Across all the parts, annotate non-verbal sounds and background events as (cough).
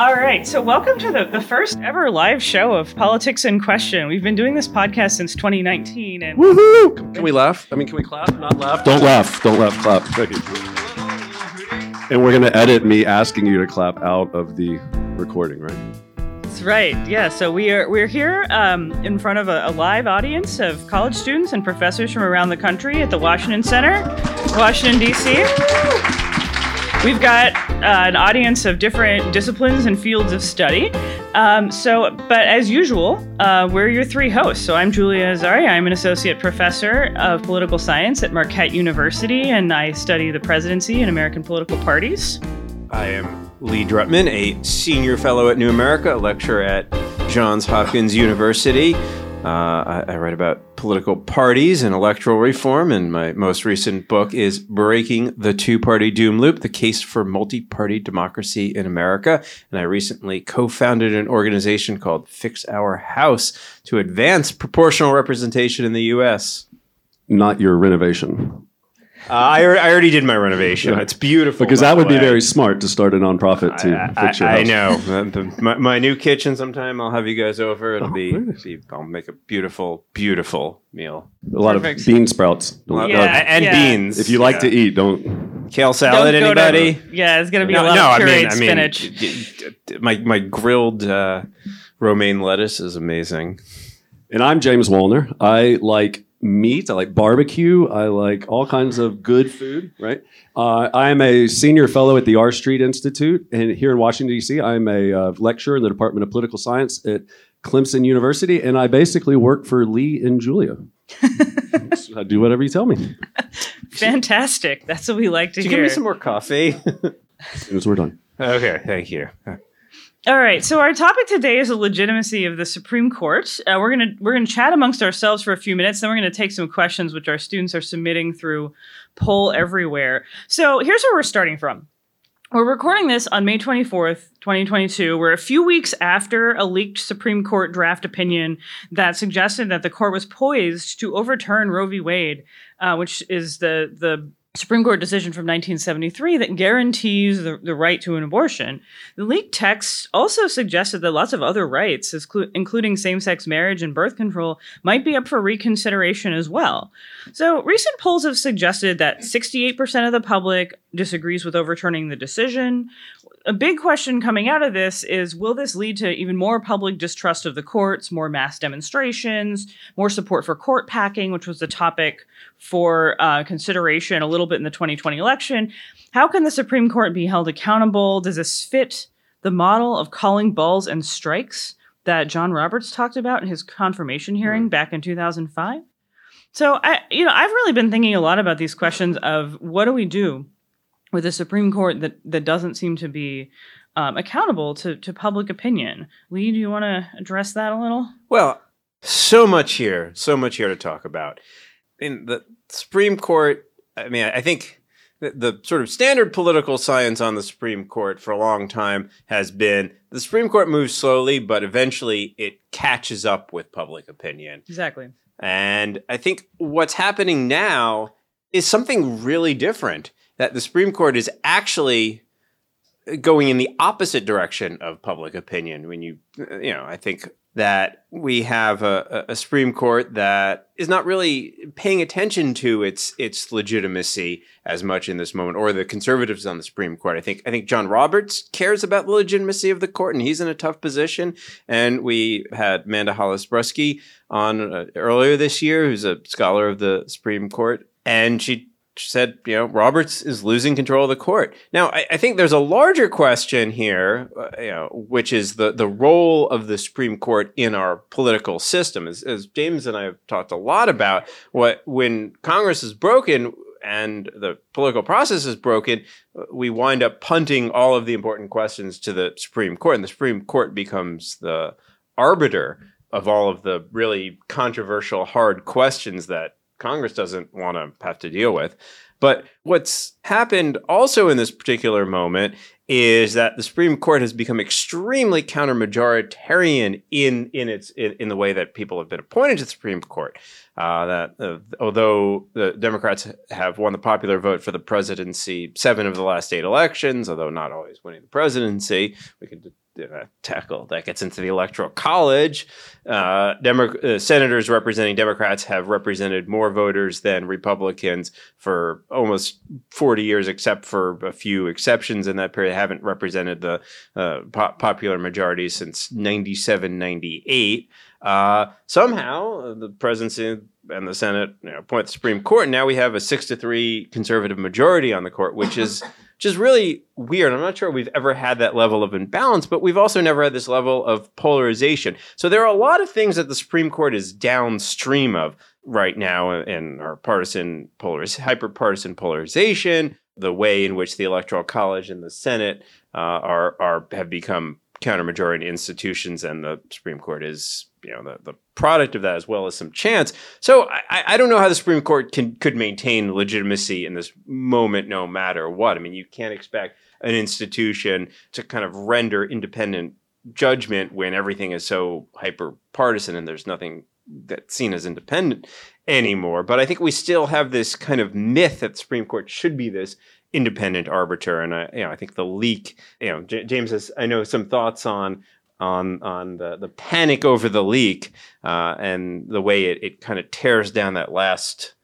All right, so welcome to the, the first ever live show of Politics in Question. We've been doing this podcast since 2019, and Woohoo! Can we laugh? I mean, can we clap? Not laugh? Don't laugh. Don't laugh. Clap. And we're going to edit me asking you to clap out of the recording, right? that's right. Yeah, so we are we're here um, in front of a, a live audience of college students and professors from around the country at the Washington Center, Washington D.C. We've got uh, an audience of different disciplines and fields of study. Um, so, but as usual, uh, we're your three hosts. So I'm Julia Azari. I'm an associate professor of political science at Marquette University, and I study the presidency and American political parties. I am Lee Drutman, a senior fellow at New America, a lecturer at Johns Hopkins University. Uh, I, I, write about political parties and electoral reform, and my most recent book is Breaking the Two Party Doom Loop The Case for Multi Party Democracy in America. And I recently co founded an organization called Fix Our House to advance proportional representation in the U.S. Not your renovation. Uh, I, I, already did my renovation. It's beautiful. Because that would be very smart to start a nonprofit to I, fix your I, house. I know. (laughs) my, my, new kitchen sometime, I'll have you guys over. It'll oh, be, be, I'll make a beautiful, beautiful meal. A lot Perfect. of bean sprouts. Yeah, and yeah. beans. If you like yeah. to eat, don't. Kale salad, don't anybody? To, yeah, it's going to be no, a lot no, of pureed I mean, I mean, spinach. My, my grilled uh, romaine lettuce is amazing. And I'm James Wallner. I like meat. I like barbecue. I like all kinds of good food, right? Uh, I am a senior fellow at the R Street Institute and here in Washington, D.C. I'm a uh, lecturer in the Department of Political Science at Clemson University, and I basically work for Lee and Julia. (laughs) I do whatever you tell me. Fantastic. That's what we like to hear. Give me some more coffee. as soon as we're done. Okay, thank you. All right. So our topic today is the legitimacy of the Supreme Court. Uh, we're gonna we're gonna chat amongst ourselves for a few minutes. Then we're gonna take some questions which our students are submitting through Poll Everywhere. So here's where we're starting from. We're recording this on May 24th, 2022. We're a few weeks after a leaked Supreme Court draft opinion that suggested that the court was poised to overturn Roe v. Wade, uh, which is the the Supreme Court decision from 1973 that guarantees the, the right to an abortion. The leaked text also suggested that lots of other rights, including same sex marriage and birth control, might be up for reconsideration as well. So, recent polls have suggested that 68% of the public disagrees with overturning the decision, a big question coming out of this is will this lead to even more public distrust of the courts, more mass demonstrations, more support for court packing, which was the topic for uh, consideration a little bit in the 2020 election? How can the Supreme Court be held accountable? Does this fit the model of calling balls and strikes that John Roberts talked about in his confirmation hearing mm. back in 2005? So I, you know, I've really been thinking a lot about these questions of what do we do with a Supreme Court that that doesn't seem to be um, accountable to to public opinion. Lee, do you want to address that a little? Well, so much here, so much here to talk about. In the Supreme Court, I mean, I think the, the sort of standard political science on the Supreme Court for a long time has been the Supreme Court moves slowly, but eventually it catches up with public opinion. Exactly. And I think what's happening now is something really different that the Supreme Court is actually going in the opposite direction of public opinion. When you, you know, I think that we have a, a, Supreme Court that is not really paying attention to its its legitimacy as much in this moment, or the conservatives on the Supreme Court. I think I think John Roberts cares about the legitimacy of the court, and he's in a tough position. And we had Amanda Hollis Brusky on uh, earlier this year, who's a scholar of the Supreme Court, and she said, you know, Roberts is losing control of the court. Now, I, I think there's a larger question here, uh, you know, which is the the role of the Supreme Court in our political system. As, as James and I have talked a lot about, what when Congress is broken and the political process is broken, we wind up punting all of the important questions to the Supreme Court, and the Supreme Court becomes the arbiter of all of the really controversial, hard questions that Congress doesn't want to have to deal with. But what's happened also in this particular moment is that the Supreme Court has become extremely counter-majoritarian in in its in, in the way that people have been appointed to the Supreme Court. Uh, that uh, although the Democrats have won the popular vote for the presidency seven of the last eight elections, although not always winning the presidency, we could uh, tackle. That gets into the electoral college. Uh, Demo- uh, senators representing Democrats have represented more voters than Republicans for almost 40 years, except for a few exceptions in that period. They haven't represented the uh, po- popular majority since 97, 98. Uh, somehow, uh, the presidency and the Senate you know, appoint the Supreme Court, and now we have a six to three conservative majority on the court, which is (laughs) which is really weird. I'm not sure we've ever had that level of imbalance, but we've also never had this level of polarization. So there are a lot of things that the Supreme Court is downstream of right now in our partisan hyper-partisan polarization, the way in which the Electoral College and the Senate uh, are are have become counter-majority institutions, and the Supreme Court is you know the, the product of that as well as some chance. So I, I don't know how the Supreme Court can could maintain legitimacy in this moment, no matter what. I mean, you can't expect an institution to kind of render independent judgment when everything is so hyper partisan and there's nothing that's seen as independent anymore. But I think we still have this kind of myth that the Supreme Court should be this independent arbiter. And I, you know, I think the leak, you know, J- James has, I know, some thoughts on on on the, the panic over the leak uh, and the way it, it kind of tears down that last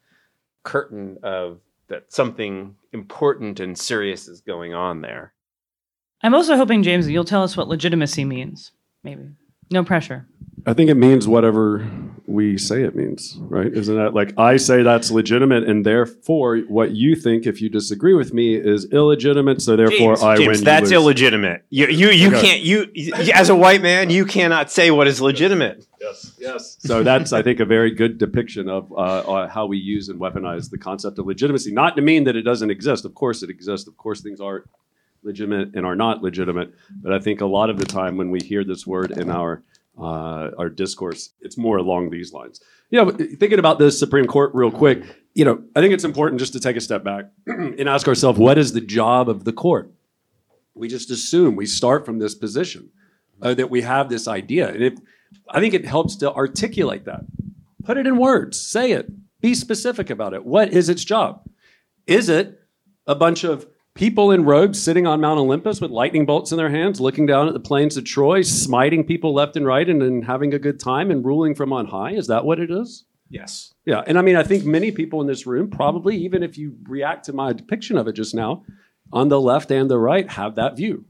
curtain of that something important and serious is going on there. I'm also hoping, James, that you'll tell us what legitimacy means. Maybe. No pressure. I think it means whatever we say it means, right? Isn't that like I say that's legitimate, and therefore what you think, if you disagree with me, is illegitimate. So therefore James, I James, win. you That's lose. illegitimate. You you you Okay. can't you you- as a white man you cannot say what is legitimate. Yes, yes. So that's, I think, a very good depiction of uh, uh, how we use and weaponize the concept of legitimacy. Not to mean that it doesn't exist. Of course, it exists. Of course, things are legitimate and are not legitimate. But I think a lot of the time when we hear this word in our uh, our discourse, it's more along these lines. Yeah, but thinking about the Supreme Court real quick, you know, I think it's important just to take a step back (clears throat) and ask ourselves, what is the job of the court? We just assume we start from this position uh, that we have this idea, and it, I think it helps to articulate that. Put it in words. Say it. Be specific about it. What is its job? Is it a bunch of people in robes sitting on Mount Olympus with lightning bolts in their hands, looking down at the plains of Troy, smiting people left and right, and then having a good time and ruling from on high? Is that what it is? Yes. Yeah, and I mean, I think many people in this room, probably even if you react to my depiction of it just now, on the left and the right, have that view.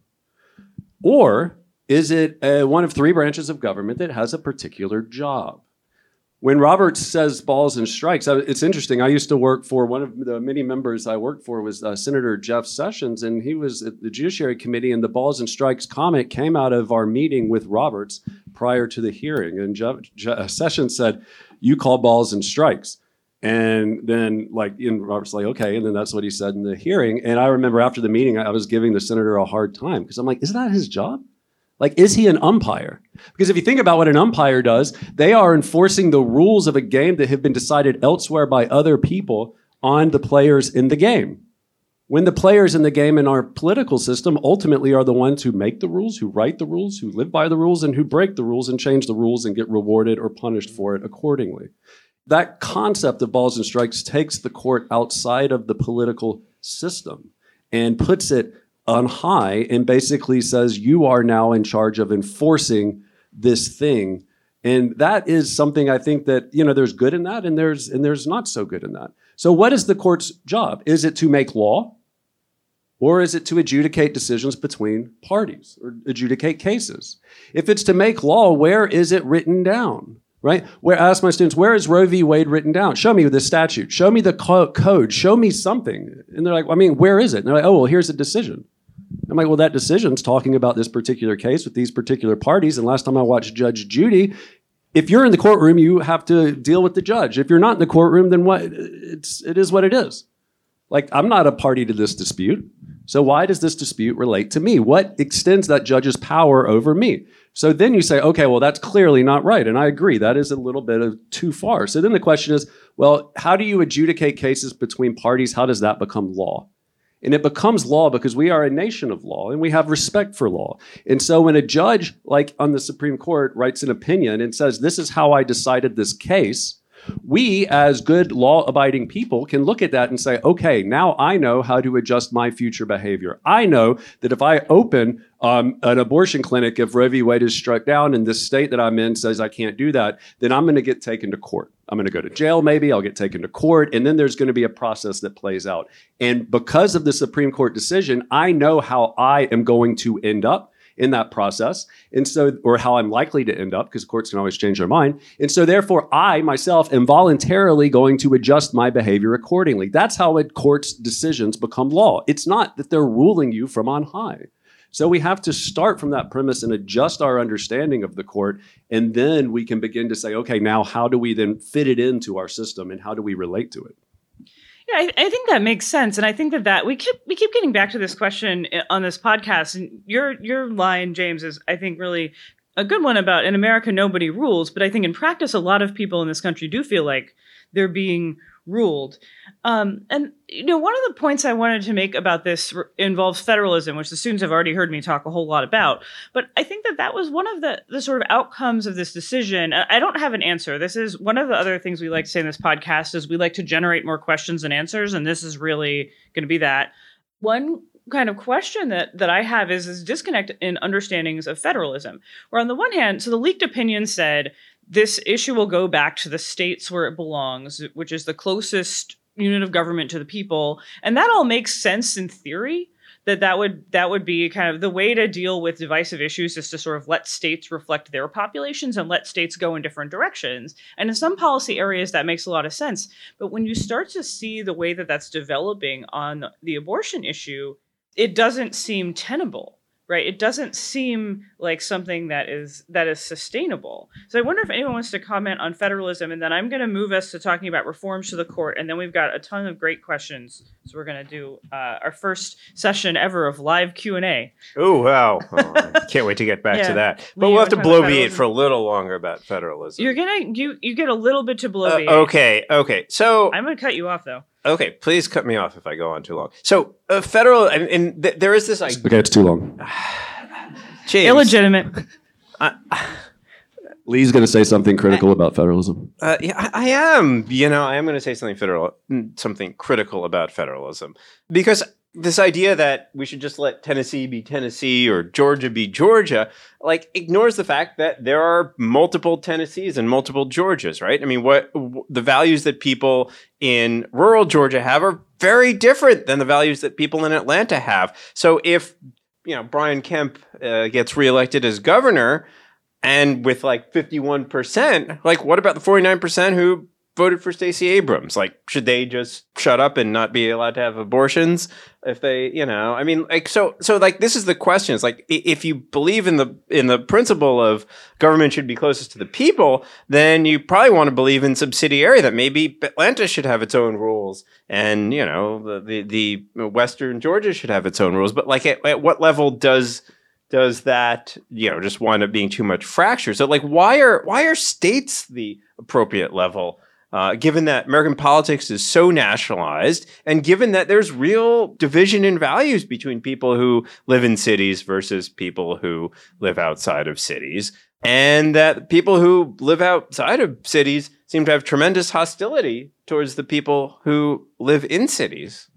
Or is it uh, one of three branches of government that has a particular job? When Roberts says balls and strikes, it's interesting. I used to work for one of the many members I worked for was uh, Senator Jeff Sessions, and he was at the Judiciary Committee. And the balls and strikes comment came out of our meeting with Roberts prior to the hearing. And Jeff, Je- Sessions said, "You call balls and strikes." And then, like, and Robert's like, okay. And then that's what he said in the hearing. And I remember after the meeting, I was giving the senator a hard time because I'm like, isn't that his job? Like, is he an umpire? Because if you think about what an umpire does, they are enforcing the rules of a game that have been decided elsewhere by other people on the players in the game. When the players in the game in our political system ultimately are the ones who make the rules, who write the rules, who live by the rules, and who break the rules and change the rules and get rewarded or punished for it accordingly that concept of balls and strikes takes the court outside of the political system and puts it on high and basically says you are now in charge of enforcing this thing and that is something i think that you know there's good in that and there's and there's not so good in that so what is the court's job is it to make law or is it to adjudicate decisions between parties or adjudicate cases if it's to make law where is it written down right? Where I ask my students, where is Roe v. Wade written down? Show me the statute. Show me the co- code. Show me something. And they're like, I mean, where is it? And they're like, oh, well, here's a decision. I'm like, well, that decision's talking about this particular case with these particular parties. And last time I watched Judge Judy, if you're in the courtroom, you have to deal with the judge. If you're not in the courtroom, then what? It's it is what it is. Like I'm not a party to this dispute. So why does this dispute relate to me? What extends that judge's power over me? So then you say, okay, well, that's clearly not right. And I agree, that is a little bit of too far. So then the question is, well, how do you adjudicate cases between parties? How does that become law? And it becomes law because we are a nation of law and we have respect for law. And so when a judge, like on the Supreme Court, writes an opinion and says, this is how I decided this case, We, as good law abiding people, can look at that and say, okay, now I know how to adjust my future behavior. I know that if I open um, an abortion clinic, if Roe v. Wade is struck down and this state that I'm in says I can't do that, then I'm going to get taken to court. I'm going to go to jail, maybe. I'll get taken to court. And then there's going to be a process that plays out. And because of the Supreme Court decision, I know how I am going to end up in that process. And so, or how I'm likely to end up, because courts can always change their mind. And so, therefore, I myself am voluntarily going to adjust my behavior accordingly. That's how a court's decisions become law. It's not that they're ruling you from on high. So we have to start from that premise and adjust our understanding of the court. And then we can begin to say, okay, now how do we then fit it into our system and how do we relate to it? Yeah, I, I, think that makes sense, and I think that that we keep we keep getting back to this question eh, on this podcast. And your your line, James, is I think really a good one about in America nobody rules, but I think in practice a lot of people in this country do feel like they're being ruled. Um, and you know, one of the points I wanted to make about this involves federalism, which the students have already heard me talk a whole lot about. But I think that that was one of the the sort of outcomes of this decision. I don't have an answer. This is one of the other things we like to say in this podcast is we like to generate more questions than answers, and this is really going to be that. One kind of question that that I have is this disconnect in understandings of federalism. Where on the one hand, so the leaked opinion said this issue will go back to the states where it belongs, which is the closest unit of government to the people, and that all makes sense in theory. That that would that would be kind of the way to deal with divisive issues is to sort of let states reflect their populations and let states go in different directions. And in some policy areas that makes a lot of sense. But when you start to see the way that that's developing on the abortion issue, it doesn't seem tenable right? It doesn't seem like something that is that is sustainable. So i wonder if anyone wants to comment on federalism and then i'm going to move us to talking about reforms to the court and then we've got a ton of great questions. So we're going to do uh, our first session ever of live q&a oh wow. Oh, (laughs) can't wait to get back yeah. to that but Lee, we'll have to bloviate for a little longer about federalism. You're gonna you you get a little bit to bloviate. uh, okay okay. So i'm gonna cut you off though Okay, please cut me off if I go on too long. So, uh, federal, and, and th- there is this. Like, okay, it's too long. (sighs) James, illegitimate. Uh, Lee's going to say something critical about federalism. Uh, yeah, I, I, am. You know, I am going to say something federal, something critical about federalism because this idea that we should just let Tennessee be Tennessee or Georgia be Georgia, like ignores the fact that there are multiple Tennessees and multiple Georgias, right? I mean, what the values that people in rural Georgia have are very different than the values that people in Atlanta have. So if you know Brian Kemp uh, gets reelected as governor, and with like fifty one percent, like what about the forty nine percent who voted for Stacey Abrams. Like, should they just shut up and not be allowed to have abortions if they, you know? I mean, like, so, so, like, this is the question. It's like, if you believe in the in the principle of government should be closest to the people, then you probably want to believe in subsidiarity that maybe Atlanta should have its own rules, and you know, the the, the Western Georgia should have its own rules. But like, at, at what level does does that you know just wind up being too much fracture so like why are why are states the appropriate level uh, given that American politics is so nationalized, and given that there's real division in values between people who live in cities versus people who live outside of cities, and that people who live outside of cities seem to have tremendous hostility towards the people who live in cities.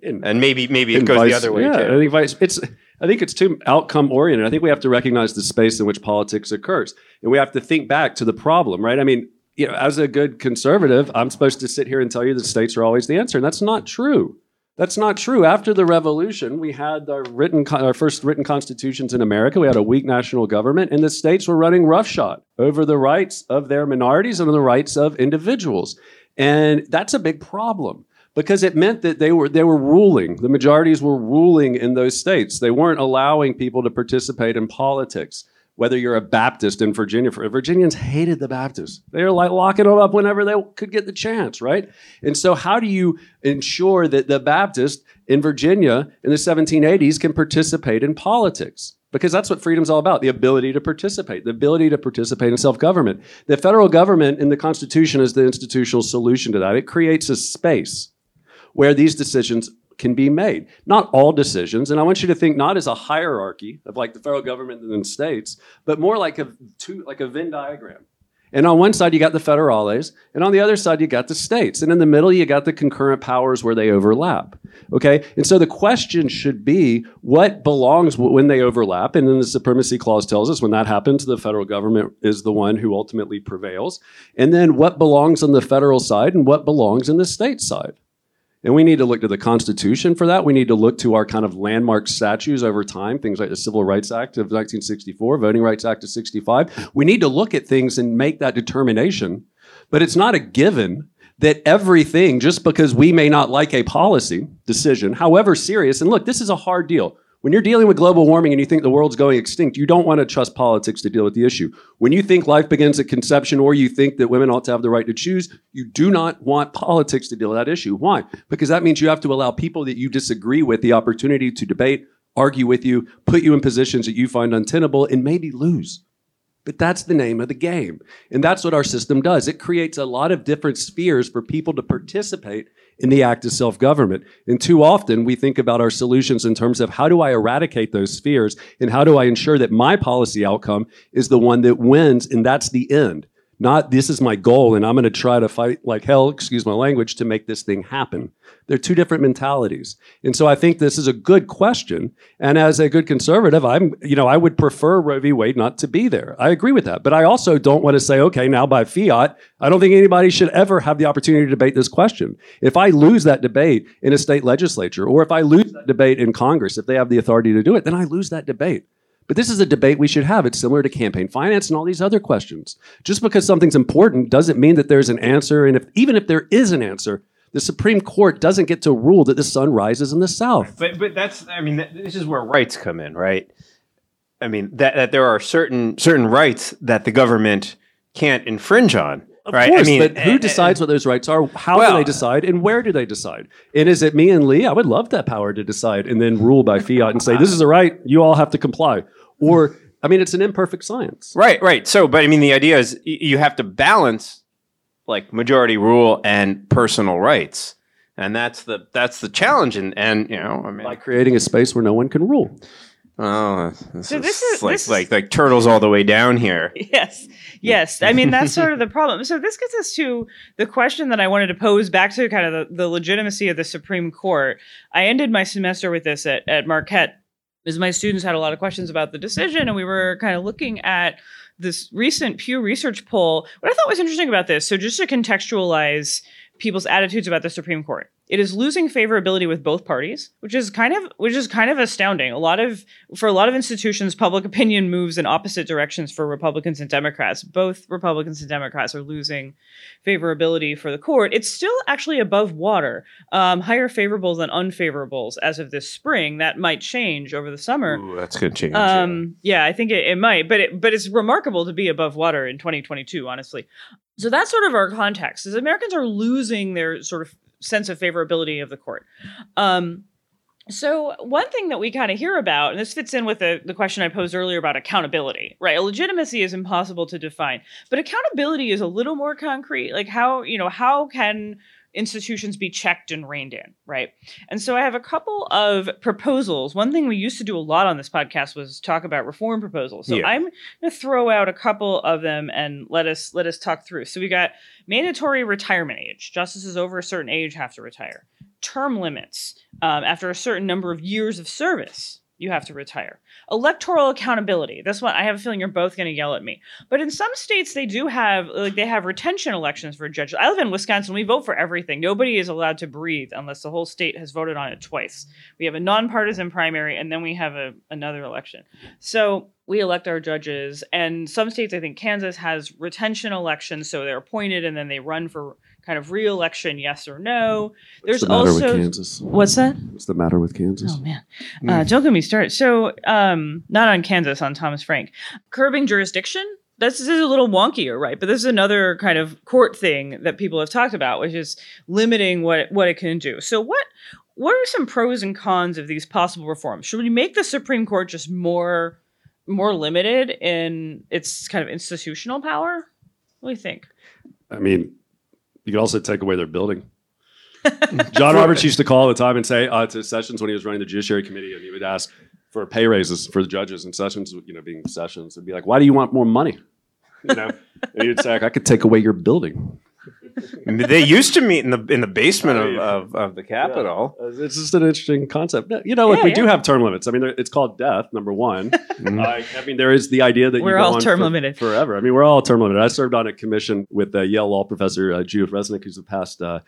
In, and maybe maybe it goes vice, the other way yeah, too. I think vice, it's I think it's too outcome oriented. I think we have to recognize the space in which politics occurs, and we have to think back to the problem. Right? I mean, you know, as a good conservative, I'm supposed to sit here and tell you that states are always the answer, and that's not true. That's not true. After the revolution, we had our written, our first written constitutions in America. We had a weak national government, and the states were running roughshod over the rights of their minorities and the rights of individuals, and that's a big problem because it meant that they were they were ruling. The majorities were ruling in those states. They weren't allowing people to participate in politics whether you're a Baptist in Virginia. Virginians hated the Baptists. They were like locking them up whenever they could get the chance, right? And so, how do you ensure that the Baptist in Virginia in the 1780s can participate in politics? Because that's what freedom's all about the ability to participate, the ability to participate in self government. The federal government in the Constitution is the institutional solution to that. It creates a space where these decisions can be made. Not all decisions, and I want you to think not as a hierarchy of like the federal government and states, but more like a two, like a Venn diagram. And on one side, you got the federales, and on the other side, you got the states. And in the middle, you got the concurrent powers where they overlap. Okay? And so the question should be what belongs when they overlap? And then the Supremacy Clause tells us when that happens, the federal government is the one who ultimately prevails. And then what belongs on the federal side and what belongs in the state side? And we need to look to the Constitution for that. We need to look to our kind of landmark statutes over time, things like the Civil Rights Act of 1964, Voting Rights Act of 65. We need to look at things and make that determination. But it's not a given that everything, just because we may not like a policy decision, however serious, and look, this is a hard deal. When you're dealing with global warming and you think the world's going extinct, you don't want to trust politics to deal with the issue. When you think life begins at conception or you think that women ought to have the right to choose, you do not want politics to deal with that issue. Why? Because that means you have to allow people that you disagree with the opportunity to debate, argue with you, put you in positions that you find untenable, and maybe lose. But that's the name of the game. And that's what our system does. It creates a lot of different spheres for people to participate in the act of self government. And too often we think about our solutions in terms of how do I eradicate those spheres and how do I ensure that my policy outcome is the one that wins and that's the end. Not this is my goal and I'm going to try to fight like hell, excuse my language, to make this thing happen. They're two different mentalities. And so I think this is a good question. And as a good conservative, I'm, you know, I would prefer Roe v. Wade not to be there. I agree with that. But I also don't want to say, okay, now by fiat, I don't think anybody should ever have the opportunity to debate this question. If I lose that debate in a state legislature, or if I lose that debate in Congress, if they have the authority to do it, then I lose that debate. But this is a debate we should have. It's similar to campaign finance and all these other questions. Just because something's important doesn't mean that there's an answer. And if, even if there is an answer, the Supreme Court doesn't get to rule that the sun rises in the south. But but that's I mean this is where rights come in, right? I mean that that there are certain certain rights that the government can't infringe on. Of right? course, I mean, but who uh, decides what those rights are? How well- do they decide, and where do they decide? And is it me and Lee? I would love that power to decide and then rule by fiat and say this is a right. You all have to comply. Or I mean, it's an imperfect science. Right, right. So, but I mean, the idea is y- you have to balance like majority rule and personal rights, and that's the that's the challenge. And and you know, I mean, By creating a space where no one can rule. oh, this So is this is- like this is- like like turtles all the way down here. (laughs) Yes, yes. I mean, that's sort of the problem. So this gets us to the question that I wanted to pose back to kind of the, the legitimacy of the Supreme Court. I ended my semester with this at, at Marquette, as my students had a lot of questions about the decision, and we were kind of looking at this recent Pew Research poll. What I thought was interesting about this, so just to contextualize people's attitudes about the Supreme Court. It is losing favorability with both parties, which is kind of which is kind of astounding. A lot of for a lot of institutions, public (laughs) opinion moves in opposite directions for Republicans and Democrats. Both Republicans and Democrats are losing favorability for the court. It's still actually above water, um, higher favorables than unfavorables as of this spring. That might change over the summer. Ooh, that's gonna change. yeah. Um, yeah, I think it, it might, but it, but it's remarkable to be above water in 2022, honestly. So that's sort of our context. Is Americans are losing their sort of sense of favorability of the court. Um, so one thing that we kind of hear about, and this fits in with the, the question I posed earlier about accountability, right? Legitimacy is impossible to define, but accountability is a little more concrete. Like how, you know, how can institutions be checked and reined in, right? And so I have a couple of proposals. One thing we used to do a lot on this podcast was talk about reform proposals. So Yeah. I'm going to throw out a couple of them and let us let us talk through. So we got mandatory retirement age. Justices over a certain age have to retire. Term limits. Um, after a certain number of years of service, you have to retire. Electoral accountability. This one, I have a feeling you're both going to yell at me. But in some states, they do have like they have retention elections for judges. I live in Wisconsin. We vote for everything. Nobody is allowed to breathe unless the whole state has voted on it twice. We have a nonpartisan primary, and then we have a, another election. So we elect our judges, and some states, I think Kansas has retention elections, so they're appointed and then they run for kind of re-election, yes or no. There's the also what's that? What's the matter with Kansas? Oh man, uh, don't get me started. So, um, not on Kansas, on Thomas Frank, curbing jurisdiction. This is a little wonkier, right? But this is another kind of court thing that people have talked about, which is limiting what what it can do. So, what what are some pros and cons of these possible reforms? Should we make the Supreme Court just more more limited in its kind of institutional power? What do you think? I mean, you could also take away their building. (laughs) John Roberts used to call all the time and say uh, to Sessions when he was running the Judiciary Committee, and he would ask for pay raises for the judges. And Sessions, you know, being Sessions, would be like, "Why do you want more money?" You know, and you'd say, I could take away your building. They used to meet in the in the basement of, of, of the Capitol. Uh, It's just an interesting concept. You know, look, Yeah, we do have term limits. I mean, it's called death. Number one. (laughs) Mhm. I, I mean, there is the idea that We're go all on term for- limited. forever. I mean, we're all term limited. I served on a commission with uh, Yale law professor uh, Judith Resnik, who's a past uh,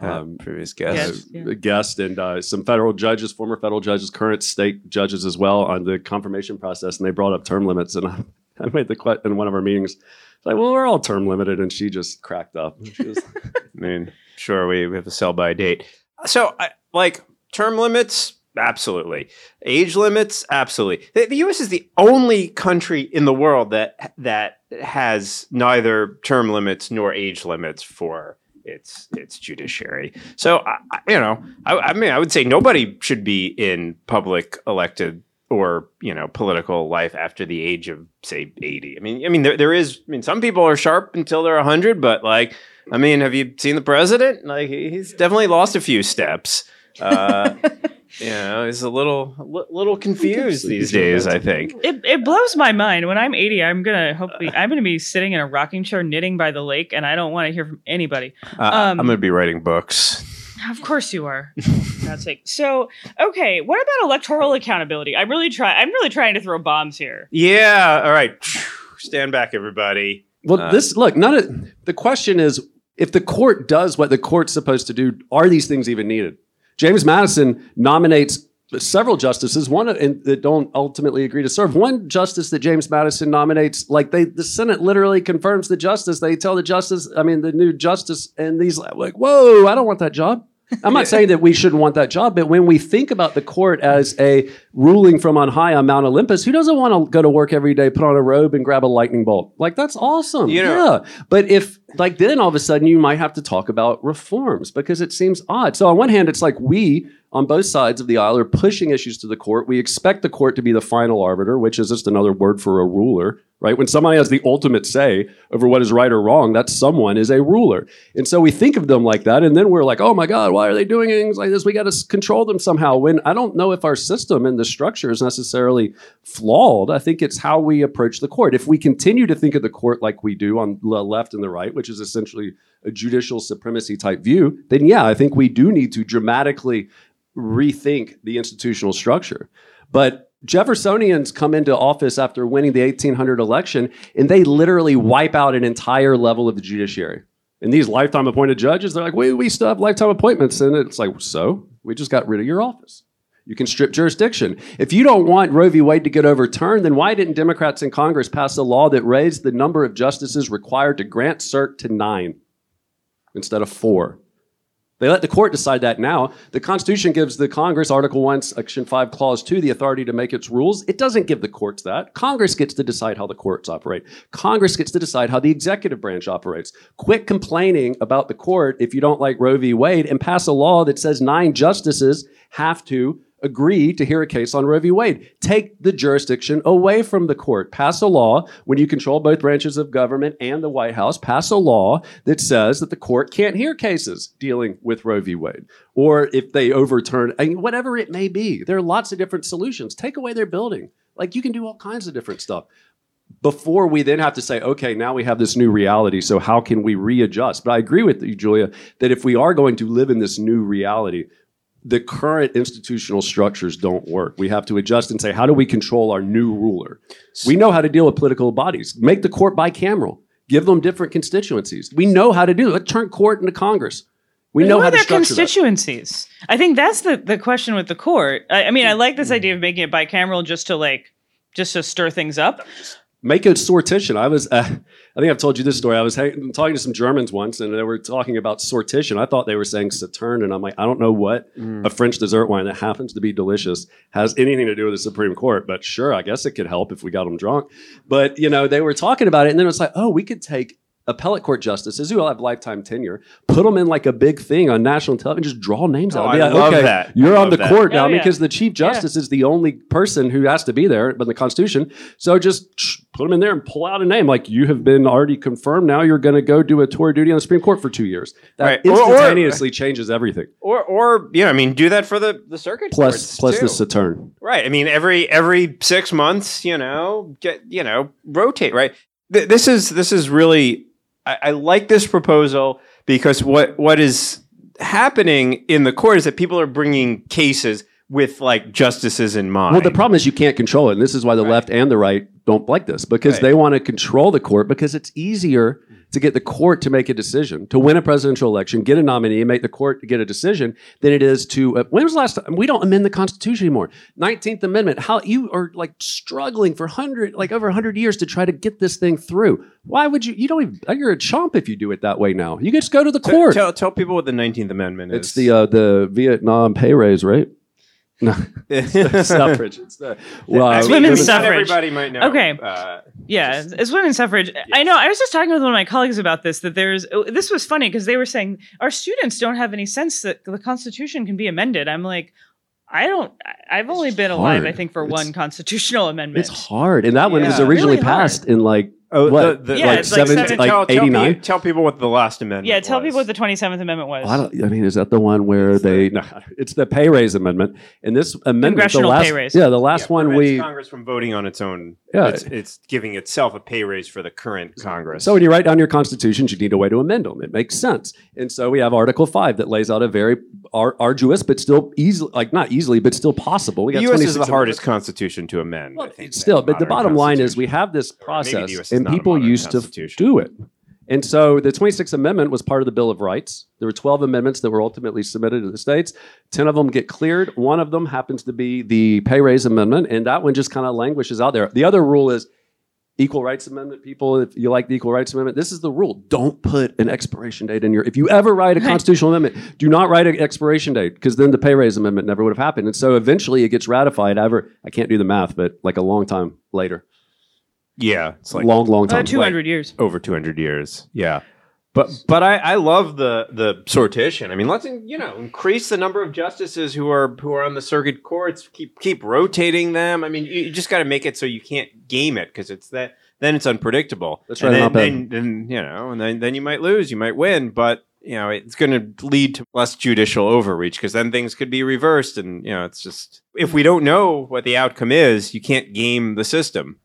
um, previous Yes. guest. yeah. guest, and uh, some federal judges, former federal judges, current state judges as well on the confirmation process, and they brought up term limits. And I, (laughs) I made the que- in one of our meetings, like, well, we're all term limited, and she just cracked up. (laughs) Was, I mean, sure, we, we have a sell by date. So, I, like, term limits, absolutely. Age limits, absolutely. The, the U.S. is the only country in the world that that has neither term limits nor age limits for its its judiciary. So, I- you know, I, I mean, I would say nobody should be in public elected or you know political life after the age of say 80 i mean i mean there, there is i mean some people are sharp until they're 100 but like i mean have you seen the president? Like he's definitely lost a few steps. Uh (laughs) you know he's a little li- little confused these days i think. It, it blows my mind. When I'm 80, I'm gonna hopefully I'm gonna be sitting in a rocking chair knitting by the lake, and I don't want to hear from anybody. uh, Um, i'm gonna be writing books Of course you are. For God's sake. So, okay, what about electoral accountability? I'm really trying. I'm really trying to throw bombs here. yeah all right stand back everybody well, Uh, this look, none of the question is if the court does what the court's supposed to do, are these things even needed? James Madison nominates several justices, one of- and that don't ultimately agree to serve. One justice that James Madison nominates, like they, the Senate literally confirms the justice. They tell the justice, I mean, the new justice, and these like, whoa, I don't want that job. I'm not saying that we shouldn't want that job, but when we think about the court as a ruling from on high on Mount Olympus, who doesn't want to go to work every day, put on a robe, and grab a lightning bolt? Like that's awesome. You know- yeah. But if like then all of a sudden you might have to talk about reforms because it seems odd. So on one hand, it's like we on both sides of the aisle are pushing issues to the court. We expect the court to be the final arbiter, which is just another word for a ruler, right? When somebody has the ultimate say over what is right or wrong, that someone is a ruler. And so we think of them like that, and then we're like, oh my God, why are they doing things like this? We got to control them somehow. When I don't know if our system and the structure is necessarily flawed. I think it's how we approach the court. If we continue to think of the court like we do on the left and the right, which is essentially a judicial supremacy type view, then yeah, I think we do need to dramatically rethink the institutional structure. But Jeffersonians come into office after winning the 1800 election, and they literally wipe out an entire level of the judiciary. And these lifetime appointed judges, they're like, wait, we still have lifetime appointments. And it's like, so we just got rid of your office. You can strip jurisdiction. If you don't want Roe v. Wade to get overturned, then why didn't Democrats in Congress pass a law that raised the number of justices required to grant cert to nine instead of four? They let the court decide that now. The Constitution gives the Congress, Article 1, Section 5, Clause 2, the authority to make its rules. It doesn't give the courts that. Congress gets to decide how the courts operate. Congress gets to decide how the executive branch operates. Quit complaining about the court if you don't like Roe v. Wade and pass a law that says nine justices have to agree to hear a case on Roe v. Wade. Take the jurisdiction away from the court. Pass a law when you control both branches of government and the White House. Pass a law that says that the court can't hear cases dealing with Roe v. Wade. Or if they overturn, I mean, whatever it may be, there are lots of different solutions. Take away their building. Like you can do all kinds of different stuff before we then have to say, okay, now we have this new reality. So how can we readjust? But I agree with you, Julia, that if we are going to live in this new reality, the current institutional structures don't work. We have to adjust and say, how do we control our new ruler? We know how to deal with political bodies. Make the court bicameral. Give them different constituencies. We know how to do it. Let's turn court into Congress. We know Who how to structure that. constituencies? I think that's the, the question with the court. I, I mean, I like this idea of making it bicameral just to like just to stir things up. Make a sortition. I was, uh, (laughs) I think I've told you this story. I was hang- talking to some Germans once, and they were talking about sortition. I thought they were saying Sauternes, and I'm like, I don't know what a French dessert wine that happens to be delicious has anything to do with the Supreme Court. But sure, I guess it could help if we got them drunk. But you know, they were talking about it, and then it was like, oh, we could take appellate court justices who all have lifetime tenure, put them in like a big thing on national television, just draw names Oh, out. I like, love okay, that. You're I on the that. court now Oh, yeah. because the chief justice is the only person who has to be there by the Constitution. So just put them in there and pull out a name. Like you have been already confirmed. Now you're going to go do a tour of duty on the Supreme Court for two years. That Right. Or- or- instantaneously changes everything. Or, or you know, I mean, do that for the the circuit Plus, courts, plus too. the Sauternes. Right. I mean, every every six months, you know, get you know, rotate. Right. th- this is this is really I, I like this proposal because what what is happening in the court is that people are bringing cases with like justices in mind. Well, the problem is you can't control it. And this is why the Right. left and the right don't like this because Right. they want to control the court because it's easier to get the court to make a decision, to win a presidential election, get a nominee, and make the court get a decision than it is to. Uh, when was the last time? We don't amend the Constitution anymore. 19th Amendment. How you are like struggling for 100, like over 100 years to try to get this thing through. Why would you? You don't even. You're a chomp if you do it that way now. You just go to the court. Tell, tell people what the Nineteenth Amendment is. it's the uh, the Vietnam pay raise, right? (laughs) No, suffrage. It's the well, I It's mean, women's not suffrage. Everybody might know. Okay. Uh, Yeah, it's women's suffrage. I know. I was just talking with one of my colleagues about this. That there's oh, this was funny because they were saying our students don't have any sense that the Constitution can be amended. I'm like, I don't. I- I've only been alive. I think, for It's- one constitutional amendment. It's hard, and that one was originally Really hard. passed in like oh, What? The, the, Yeah, like it's like seven, seven- like tell, tell, eighty nine. tell people what the last amendment. yeah, tell was. people what the 27th Amendment was. I, don't, I mean, is that the one where It's they? the- (laughs) No, it's the pay raise amendment, and this amendment, the last, pay raise. yeah, the last Yeah, one we. Congress from voting on its own. Yeah. it's, it's giving itself a pay raise for the current Congress. So when you write down your constitutions, you need a way to amend them. It makes sense, and so we have Article Five that lays out a very ar- arduous, but still easy, like not easily, but still possible. We the U.S. is the hardest amendments. constitution to amend. Well, I think, still, but the bottom line is we have this Or maybe the process, US is and people used to do it. And so the 26th Amendment was part of the Bill of Rights. There were 12 amendments that were ultimately submitted to the states. 10 of them get cleared. One of them happens to be the pay raise amendment, and that one just kind of languishes out there. The other rule is equal rights amendment people if you like the equal rights amendment this is the rule don't put an expiration date in your if you ever write a constitutional amendment do not write an expiration date because then the pay raise amendment never would have happened and so eventually it gets ratified ever i can't do the math but like a long time later yeah, it's like long long uh, time About 200 years. over 200 years. Yeah. But but I, I love the the sortition. I mean, let's you know increase the number of justices who are who are on the circuit courts. Keep keep rotating them. I mean, you, you just got to make it so you can't game it because it's that then it's unpredictable. That's And right, Then, not then, then you know, and then then you might lose, you might win, but you know it's going to lead to less judicial overreach because then things could be reversed, and you know it's just if we don't know what the outcome is, you can't game the system.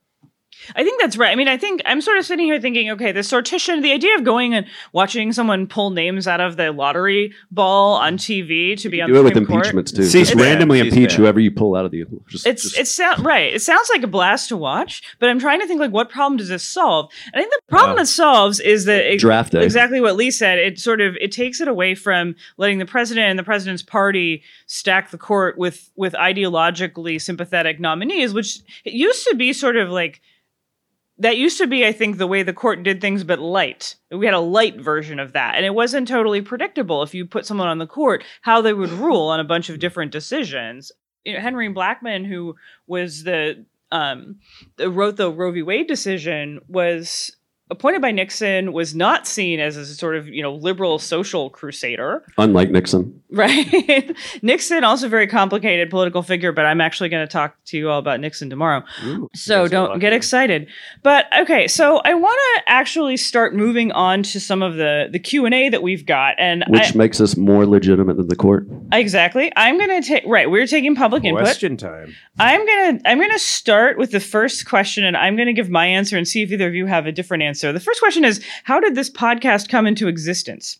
I think that's right. I mean, I think I'm sort of sitting here thinking, okay, the sortition, the idea of going and watching someone pull names out of the lottery ball on TV to be on do the it with Supreme Court. impeachments too C-SPAN, just randomly impeach C-SPAN. whoever you pull out of the just, It's just- it sound right. It sounds like a blast to watch, but I'm trying to think like what problem does this solve? And I think the problem it solves is that it, draft day exactly what Lee said. It sort of it takes it away from letting the president and the president's party stack the court with with ideologically sympathetic nominees, which it used to be sort of like that used to be, I think, the way the court did things, but light. We had a light version of that. And it wasn't totally predictable if you put someone on the court how they would rule on a bunch of different decisions. You know, Henry Blackmun, who was the um, wrote the Roe v. Wade decision, was appointed by Nixon, was not seen as a sort of you know liberal social crusader, unlike nixon right? (laughs) Nixon, also a very complicated political figure, but I'm actually going to talk to you all about Nixon tomorrow. So don't get excited. But okay, so I want to actually start moving on to some of the the Q and A that we've got, and which makes us more legitimate than the court exactly, I'm going to take right. We're taking public input. Question time. I'm gonna I'm gonna start with the first question, and I'm gonna give my answer and see if either of you have a different answer. So the first question is, how did this podcast come into existence?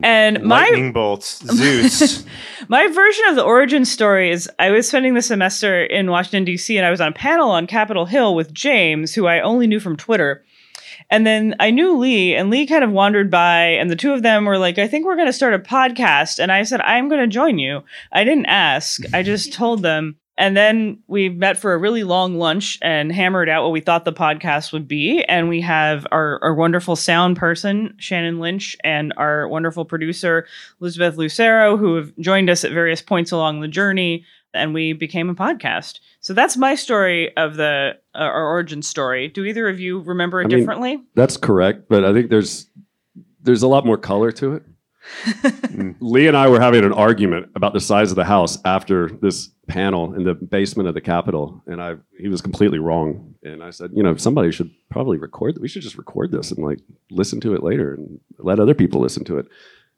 And my Lightning bolts, Zeus. (laughs) my version of the origin story is I was spending the semester in Washington, D.C., and I was on a panel on Capitol Hill with James, who I only knew from Twitter. And then I knew Lee, and Lee kind of wandered by, and the two of them were like, I think we're going to start a podcast. And I said, I'm going to join you. I didn't ask, I just told them. And then we met for a really long lunch and hammered out what we thought the podcast would be. And we have our, our wonderful sound person, Shannon Lynch, and our wonderful producer, Elizabeth Lucero, who have joined us at various points along the journey. And we became a podcast. So that's my story of the uh, our origin story. Do either of you remember it I mean- differently? That's correct, but I think there's there's a lot more color to it. Lee and I were having an argument about the size of the house after this panel in the basement of the Capitol, and I he was completely wrong. And I said, you know, somebody should probably record. We should just record this and like listen to it later and let other people listen to it.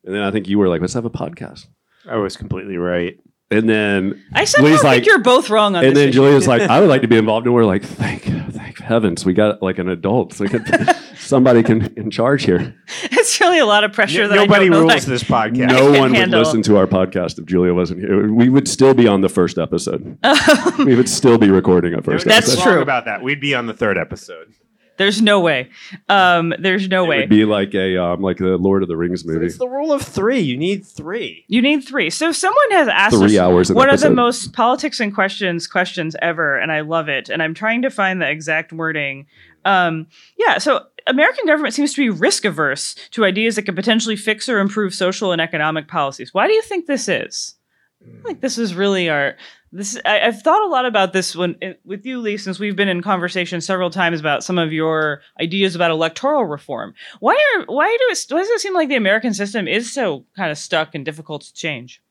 And then I think you were like, let's have a podcast. I was completely right. And then I somehow Lee's think like- you're both wrong on and this. then issue. Julia's like, (laughs) I would like to be involved, and we're like, thank, thank heavens, we got like an adult, so we can, (laughs) somebody can in charge here. it's really a lot of pressure that Nobody I don't know rules that- this podcast. No can't one would listen to our podcast if Julia wasn't here. We would still be on the first episode. (laughs) we would still be recording a first That's episode. true. About that. We'd be on the third episode. There's no way. Um, there's no It way. would be like a um, like the Lord of the Rings movie. It's the rule of three. You need three. You need three. So someone has asked Three us hours an one of the most politics and questions questions ever, and I love it. And I'm trying to find the exact wording. Um, yeah, so American government seems to be risk averse to ideas that could potentially fix or improve social and economic policies. Why do you think this is? Think this is really our this. I, I've thought a lot about this when eh, with you, Lee, since we've been in conversation several times about some of your ideas about electoral reform. Why are why do it, why does it seem like the American system is so kind of stuck and difficult to change?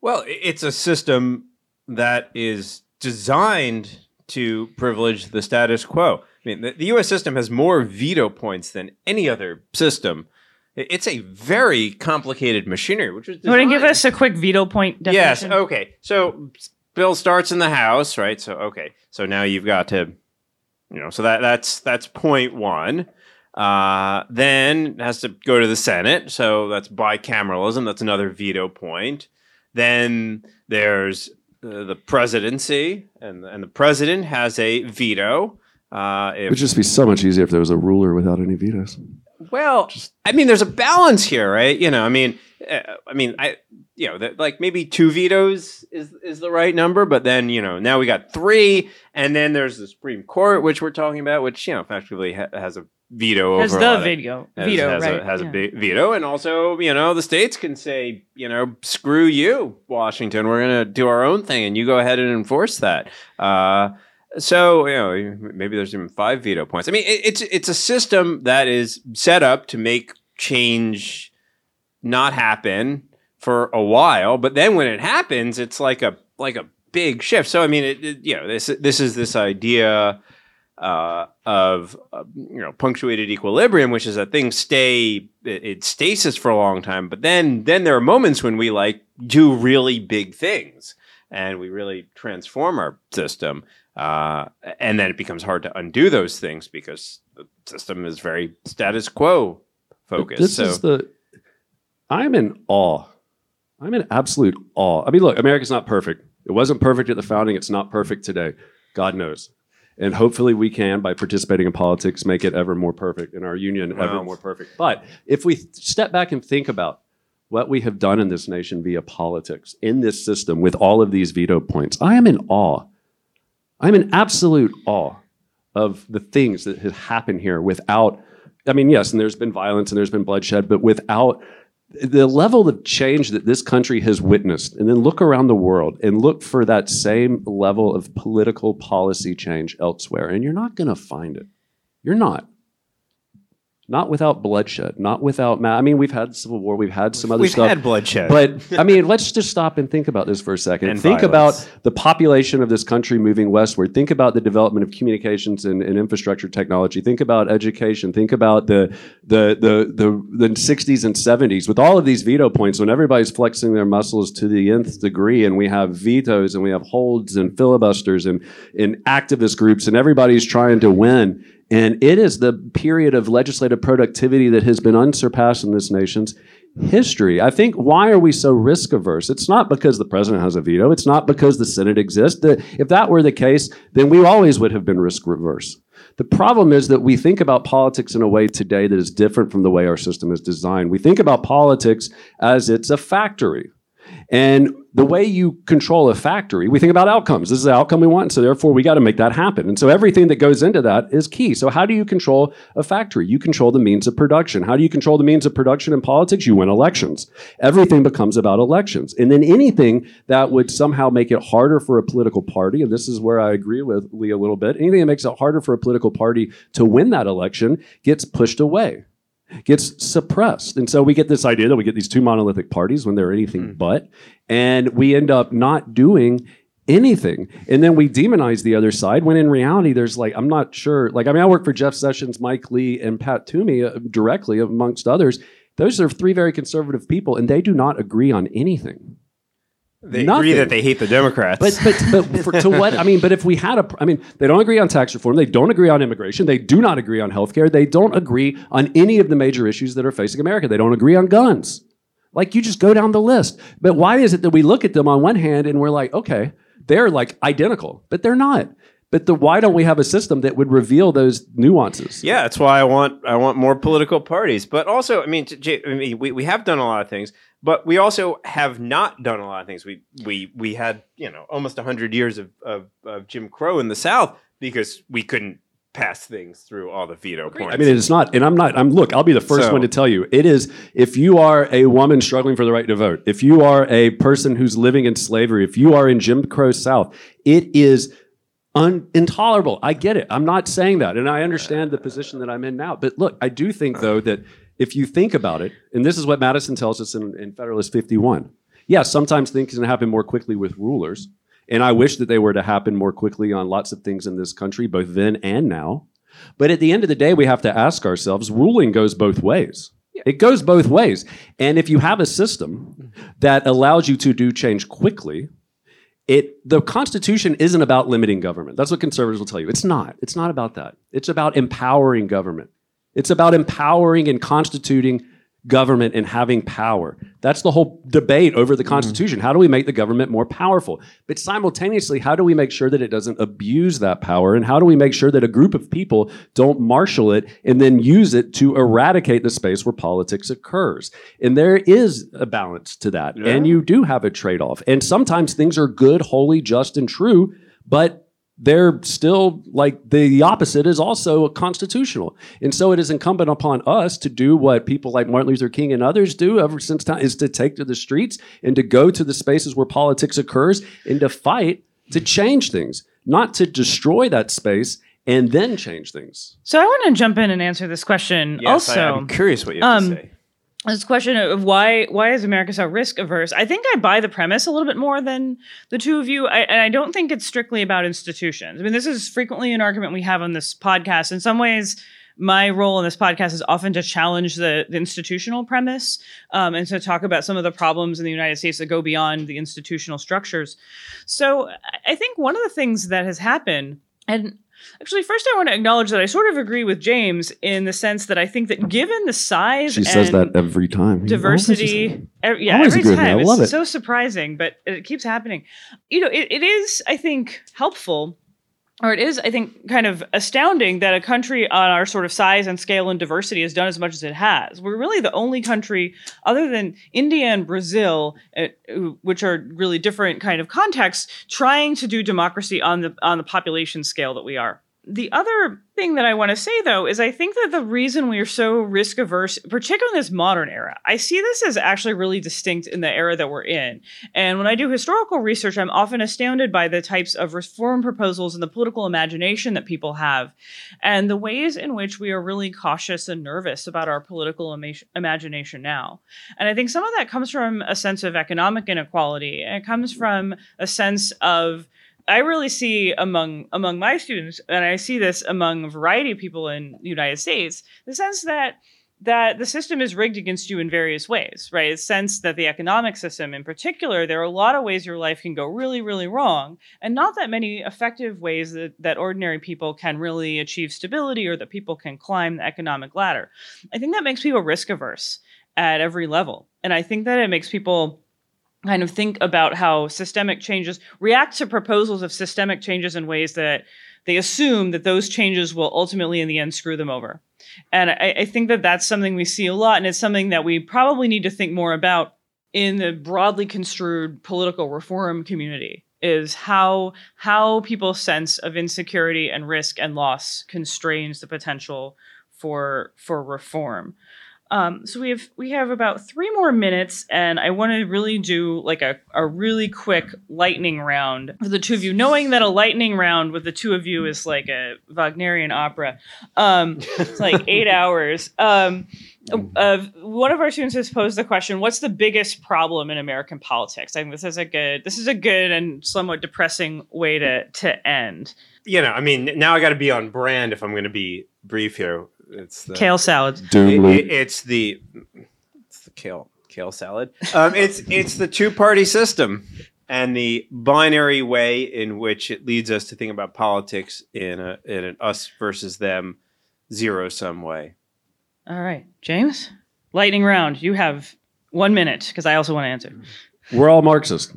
Well, it's a system that is designed to privilege the status quo. I mean, the, the U.S. system has more veto points than any other system. I- It's a very complicated machinery, which was You want to give us a quick veto point Yes. Okay. So bill starts in the House, right? So okay. So now you've got to, you know, so that that's that's point one. Uh, then it has to go to the Senate. So that's bicameralism. That's another veto point. Then there's uh, the presidency, and and the president has a veto. Uh, It would just be so much easier if there was a ruler without any vetoes. Well, I mean, there's a balance here, right? You know, I mean, uh, I mean, I, you know, that like maybe two vetoes is is the right number, but then you know now we got three, and then there's the Supreme Court, which we're talking about, which you know effectively ha- has a veto Has over the lot of- has, veto has right? a, has Yeah. a big veto, and also you know the states can say you know screw you, Washington, we're gonna do our own thing, and you go ahead and enforce that. Uh, so you know maybe there's even five veto points. I mean it, it's it's a system that is set up to make change not happen for a while, but then when it happens, it's like a like a big shift. So I mean, it, it- you know this this is this idea uh, of uh, you know punctuated equilibrium, which is that things stay it, stasis for a long time, but then then there are moments when we like do really big things and we really transform our system, uh, and then it becomes hard to undo those things because the system is very status quo focused. This so is the. I'm in awe. I'm in absolute awe. I mean, look, America's not perfect. It wasn't perfect at the founding. It's not perfect today. God knows. And hopefully, we can, by participating in politics, make it ever more perfect in our union, ever more perfect. But if we step back and think about what we have done in this nation via politics, in this system, with all of these veto points, I am in awe. I'm in absolute awe of the things that have happened here without I mean, yes, and there's been violence and there's been bloodshed, but without the level of change that this country has witnessed, and then look around the world and look for that same level of political policy change elsewhere, and you're not going to find it. You're not. Not without bloodshed, not without. Ma- I mean, we've had civil war, we've had some other we've stuff. had bloodshed, But I mean, let's just stop and think about this for a second. And think violence. about the population of this country moving westward. Think about the development of communications and, and infrastructure technology. Think about education. Think about the the the the the sixties and seventies with all of these veto points when everybody's flexing their muscles to the nth degree, and we have vetoes and we have holds and filibusters and and activist groups, and everybody's trying to win. And it is the period of legislative productivity that has been unsurpassed in this nation's history. I think why are we so risk averse? It's not because the president has a veto. It's not because the Senate exists. If that were the case, then we always would have been risk averse. The problem is that we think about politics in a way today that is different from the way our system is designed. We think about politics as it's a factory. And the way you control a factory, we think about outcomes. This is the outcome we want, so therefore we got to make that happen. And so everything that goes into that is key. So how do you control a factory? You control the means of production. How do you control the means of production in politics? You win elections. Everything becomes about elections. And then anything that would somehow make it harder for a political party, and this is where I agree with Lee a little bit, anything that makes it harder for a political party to win that election gets pushed away gets suppressed. And so we get this idea that we get these two monolithic parties when they're anything but, and we end up not doing anything. And then we demonize the other side when in reality, there's like, I'm not sure. Like, I mean, I work for Jeff Sessions, Mike Lee, and Pat Toomey uh, directly, amongst others. Those are three very conservative people, and they do not agree on anything. They Nothing. agree that they hate the Democrats. But but but (laughs) for, to what I mean, but if we had a, I mean, they don't agree on tax reform. They don't agree on immigration. They do not agree on healthcare. They don't agree on any of the major issues that are facing America. They don't agree on guns. Like you just go down the list. But why is it that we look at them on one hand and we're like, okay, they're like identical, but they're not. But the, why don't we have a system that would reveal those nuances? Yeah, that's why I want I want more political parties. But also, I mean, I mean, we, we have done a lot of things, but we also have not done a lot of things. We we we had you know almost hundred years of, of, of Jim Crow in the South because we couldn't pass things through all the veto points. I mean, it's not, and I'm not. I'm look. I'll be the first So- one to tell you. It is. If you are a woman struggling for the right to vote, if you are a person who's living in slavery, if you are in Jim Crow South, it is un- intolerable. I get it. I'm not saying that, and I understand the position that I'm in now. But look, I do think though that if you think about it, and this is what Madison tells us in, in Federalist 51. Yeah, sometimes things can happen more quickly with rulers. And I wish that they were to happen more quickly on lots of things in this country, both then and now. But at the end of the day, we have to ask ourselves ruling goes both ways. It goes both ways. And if you have a system that allows you to do change quickly, it the Constitution isn't about limiting government. That's what conservatives will tell you. It's not. It's not about that. It's about empowering government. It's about empowering and constituting government and having power. That's the whole debate over the mm. Constitution. How do we make the government more powerful? But simultaneously, how do we make sure that it doesn't abuse that power? And how do we make sure that a group of people don't marshal it and then use it to eradicate the space where politics occurs? And there is a balance to that. And you do have a trade off. And sometimes things are good, holy, just, and true, but they're still like the opposite is also constitutional. And so it is incumbent upon us to do what people like Martin Luther King and others do ever since time is to take to the streets and to go to the spaces where politics occurs and to fight to change things, not to destroy that space and then change things. So I want to jump in and answer this question. Yes, I, also, am curious what you have um, to say. This question of why why is America so risk averse? I think I buy the premise a little bit more than the two of you, I, and I don't think it's strictly about institutions. I mean, this is frequently an argument we have on this podcast. In some ways, my role in this podcast is often to challenge the, the institutional premise um, and to talk about some of the problems in the United States that go beyond the institutional structures. So I- I think one of the things that has happened, and Actually, first I want to acknowledge that I sort of agree with James in the sense that I think that given the size She says that every time. diversity, ev- yeah, every agree with me. time I it's it. so surprising, but it keeps happening. You know, it, it is I think helpful, or it is I think kind of astounding that a country on our sort of size and scale and diversity has done as much as it has. We're really the only country other than India and Brazil, uh, which are really different kind of contexts, trying to do democracy on the on the population scale that we are. The other thing that I want to say though is I think that the reason we are so risk averse, particularly in this modern era, I see this as actually really distinct in the era that we're in. And when I do historical research, I'm often astounded by the types of reform proposals and the political imagination that people have, and the ways in which we are really cautious and nervous about our political ima- imagination now. And I think some of that comes from a sense of economic inequality, and it comes from a sense of I really see among among my students, and I see this among a variety of people in the United States, the sense that that the system is rigged against you in various ways, right? A sense that the economic system, in particular, there are a lot of ways your life can go really, really wrong, and not that many effective ways that, that ordinary people can really achieve stability or that people can climb the economic ladder. I think that makes people risk averse at every level, and I think that it makes people kind of think about how systemic changes react to proposals of systemic changes in ways that they assume that those changes will ultimately in the end screw them over. And I, I think that that's something we see a lot and it's something that we probably need to think more about in the broadly construed political reform community is how how people's sense of insecurity and risk and loss constrains the potential for for reform um, so we have we have about three more minutes, and I want to really do like a, a really quick lightning round for the two of you, knowing that a lightning round with the two of you is like a Wagnerian opera. Um, it's like (laughs) eight hours. Um, uh, one of our students has posed the question: What's the biggest problem in American politics? I think this is a good this is a good and somewhat depressing way to to end. You know, I mean, now I got to be on brand if I'm going to be brief here. It's the Kale salad. It- Doom it- loop. it's the it's the kale kale salad. Um, it's it's the two party system and the binary way in which it leads us to think about politics in a in an us versus them zero sum way. All right, James, lightning round. You have one minute because I also want to answer. We're all Marxist.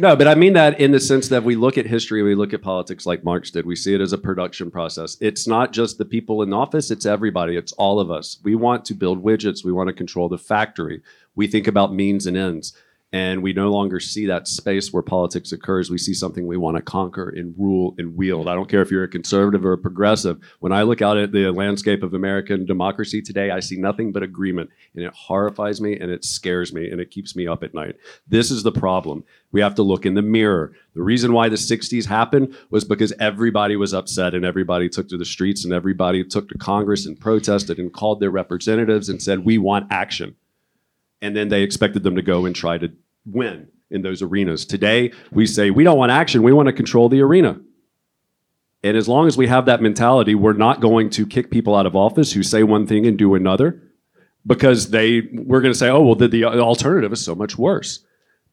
No, but I mean that in the sense that we look at history, we look at politics like Marx did. We see it as a production process. It's not just the people in office, it's everybody, it's all of us. We want to build widgets, we want to control the factory. We think about means and ends and we no longer see that space where politics occurs. We see something we want to conquer and rule and wield. I don't care if you're a conservative or a progressive. When I look out at the landscape of American democracy today, I see nothing but agreement, and it horrifies me and it scares me and it keeps me up at night. This is the problem. We have to look in the mirror. The reason why the 60s happened was because everybody was upset and everybody took to the streets and everybody took to Congress and protested and called their representatives and said, We want action and then they expected them to go and try to win in those arenas. Today, we say we don't want action, we want to control the arena. And as long as we have that mentality, we're not going to kick people out of office who say one thing and do another because they we're going to say, oh, well, the, the alternative is so much worse.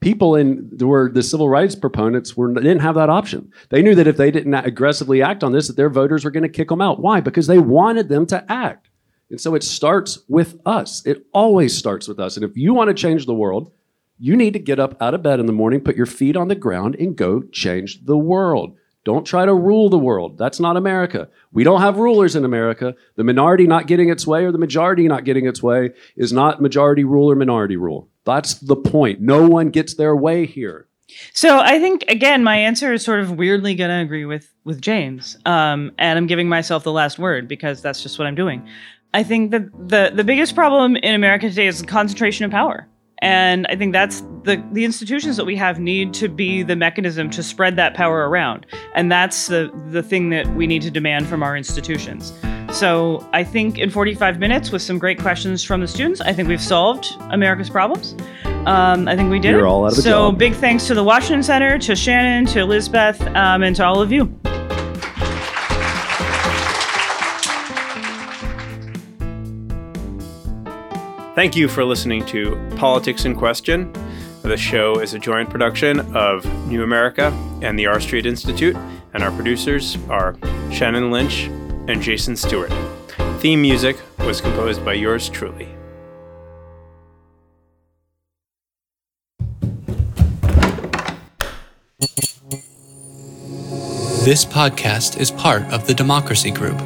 People in were the civil rights proponents were didn't have that option. They knew that if they didn't aggressively act on this, that their voters were going to kick them out. Why? Because they wanted them to act. And so it starts with us. It always starts with us. And if you want to change the world, you need to get up out of bed in the morning, put your feet on the ground, and go change the world. Don't try to rule the world. That's not America. We don't have rulers in America. The minority not getting its way or the majority not getting its way is not majority rule or minority rule. That's the point. No one gets their way here. So I think again, my answer is sort of weirdly going to agree with with James, um, and I'm giving myself the last word because that's just what I'm doing. I think that the the biggest problem in America today is the concentration of power. And I think that's the the institutions that we have need to be the mechanism to spread that power around. And that's the the thing that we need to demand from our institutions. So I think in 45 minutes with some great questions from the students, I think we've solved America's problems. Um, I think we did. You're all out of a so job. big thanks to the Washington Center, to Shannon, to Elizabeth, um, and to all of you. Thank you for listening to Politics in Question. The show is a joint production of New America and the R Street Institute, and our producers are Shannon Lynch and Jason Stewart. Theme music was composed by yours truly. This podcast is part of the Democracy Group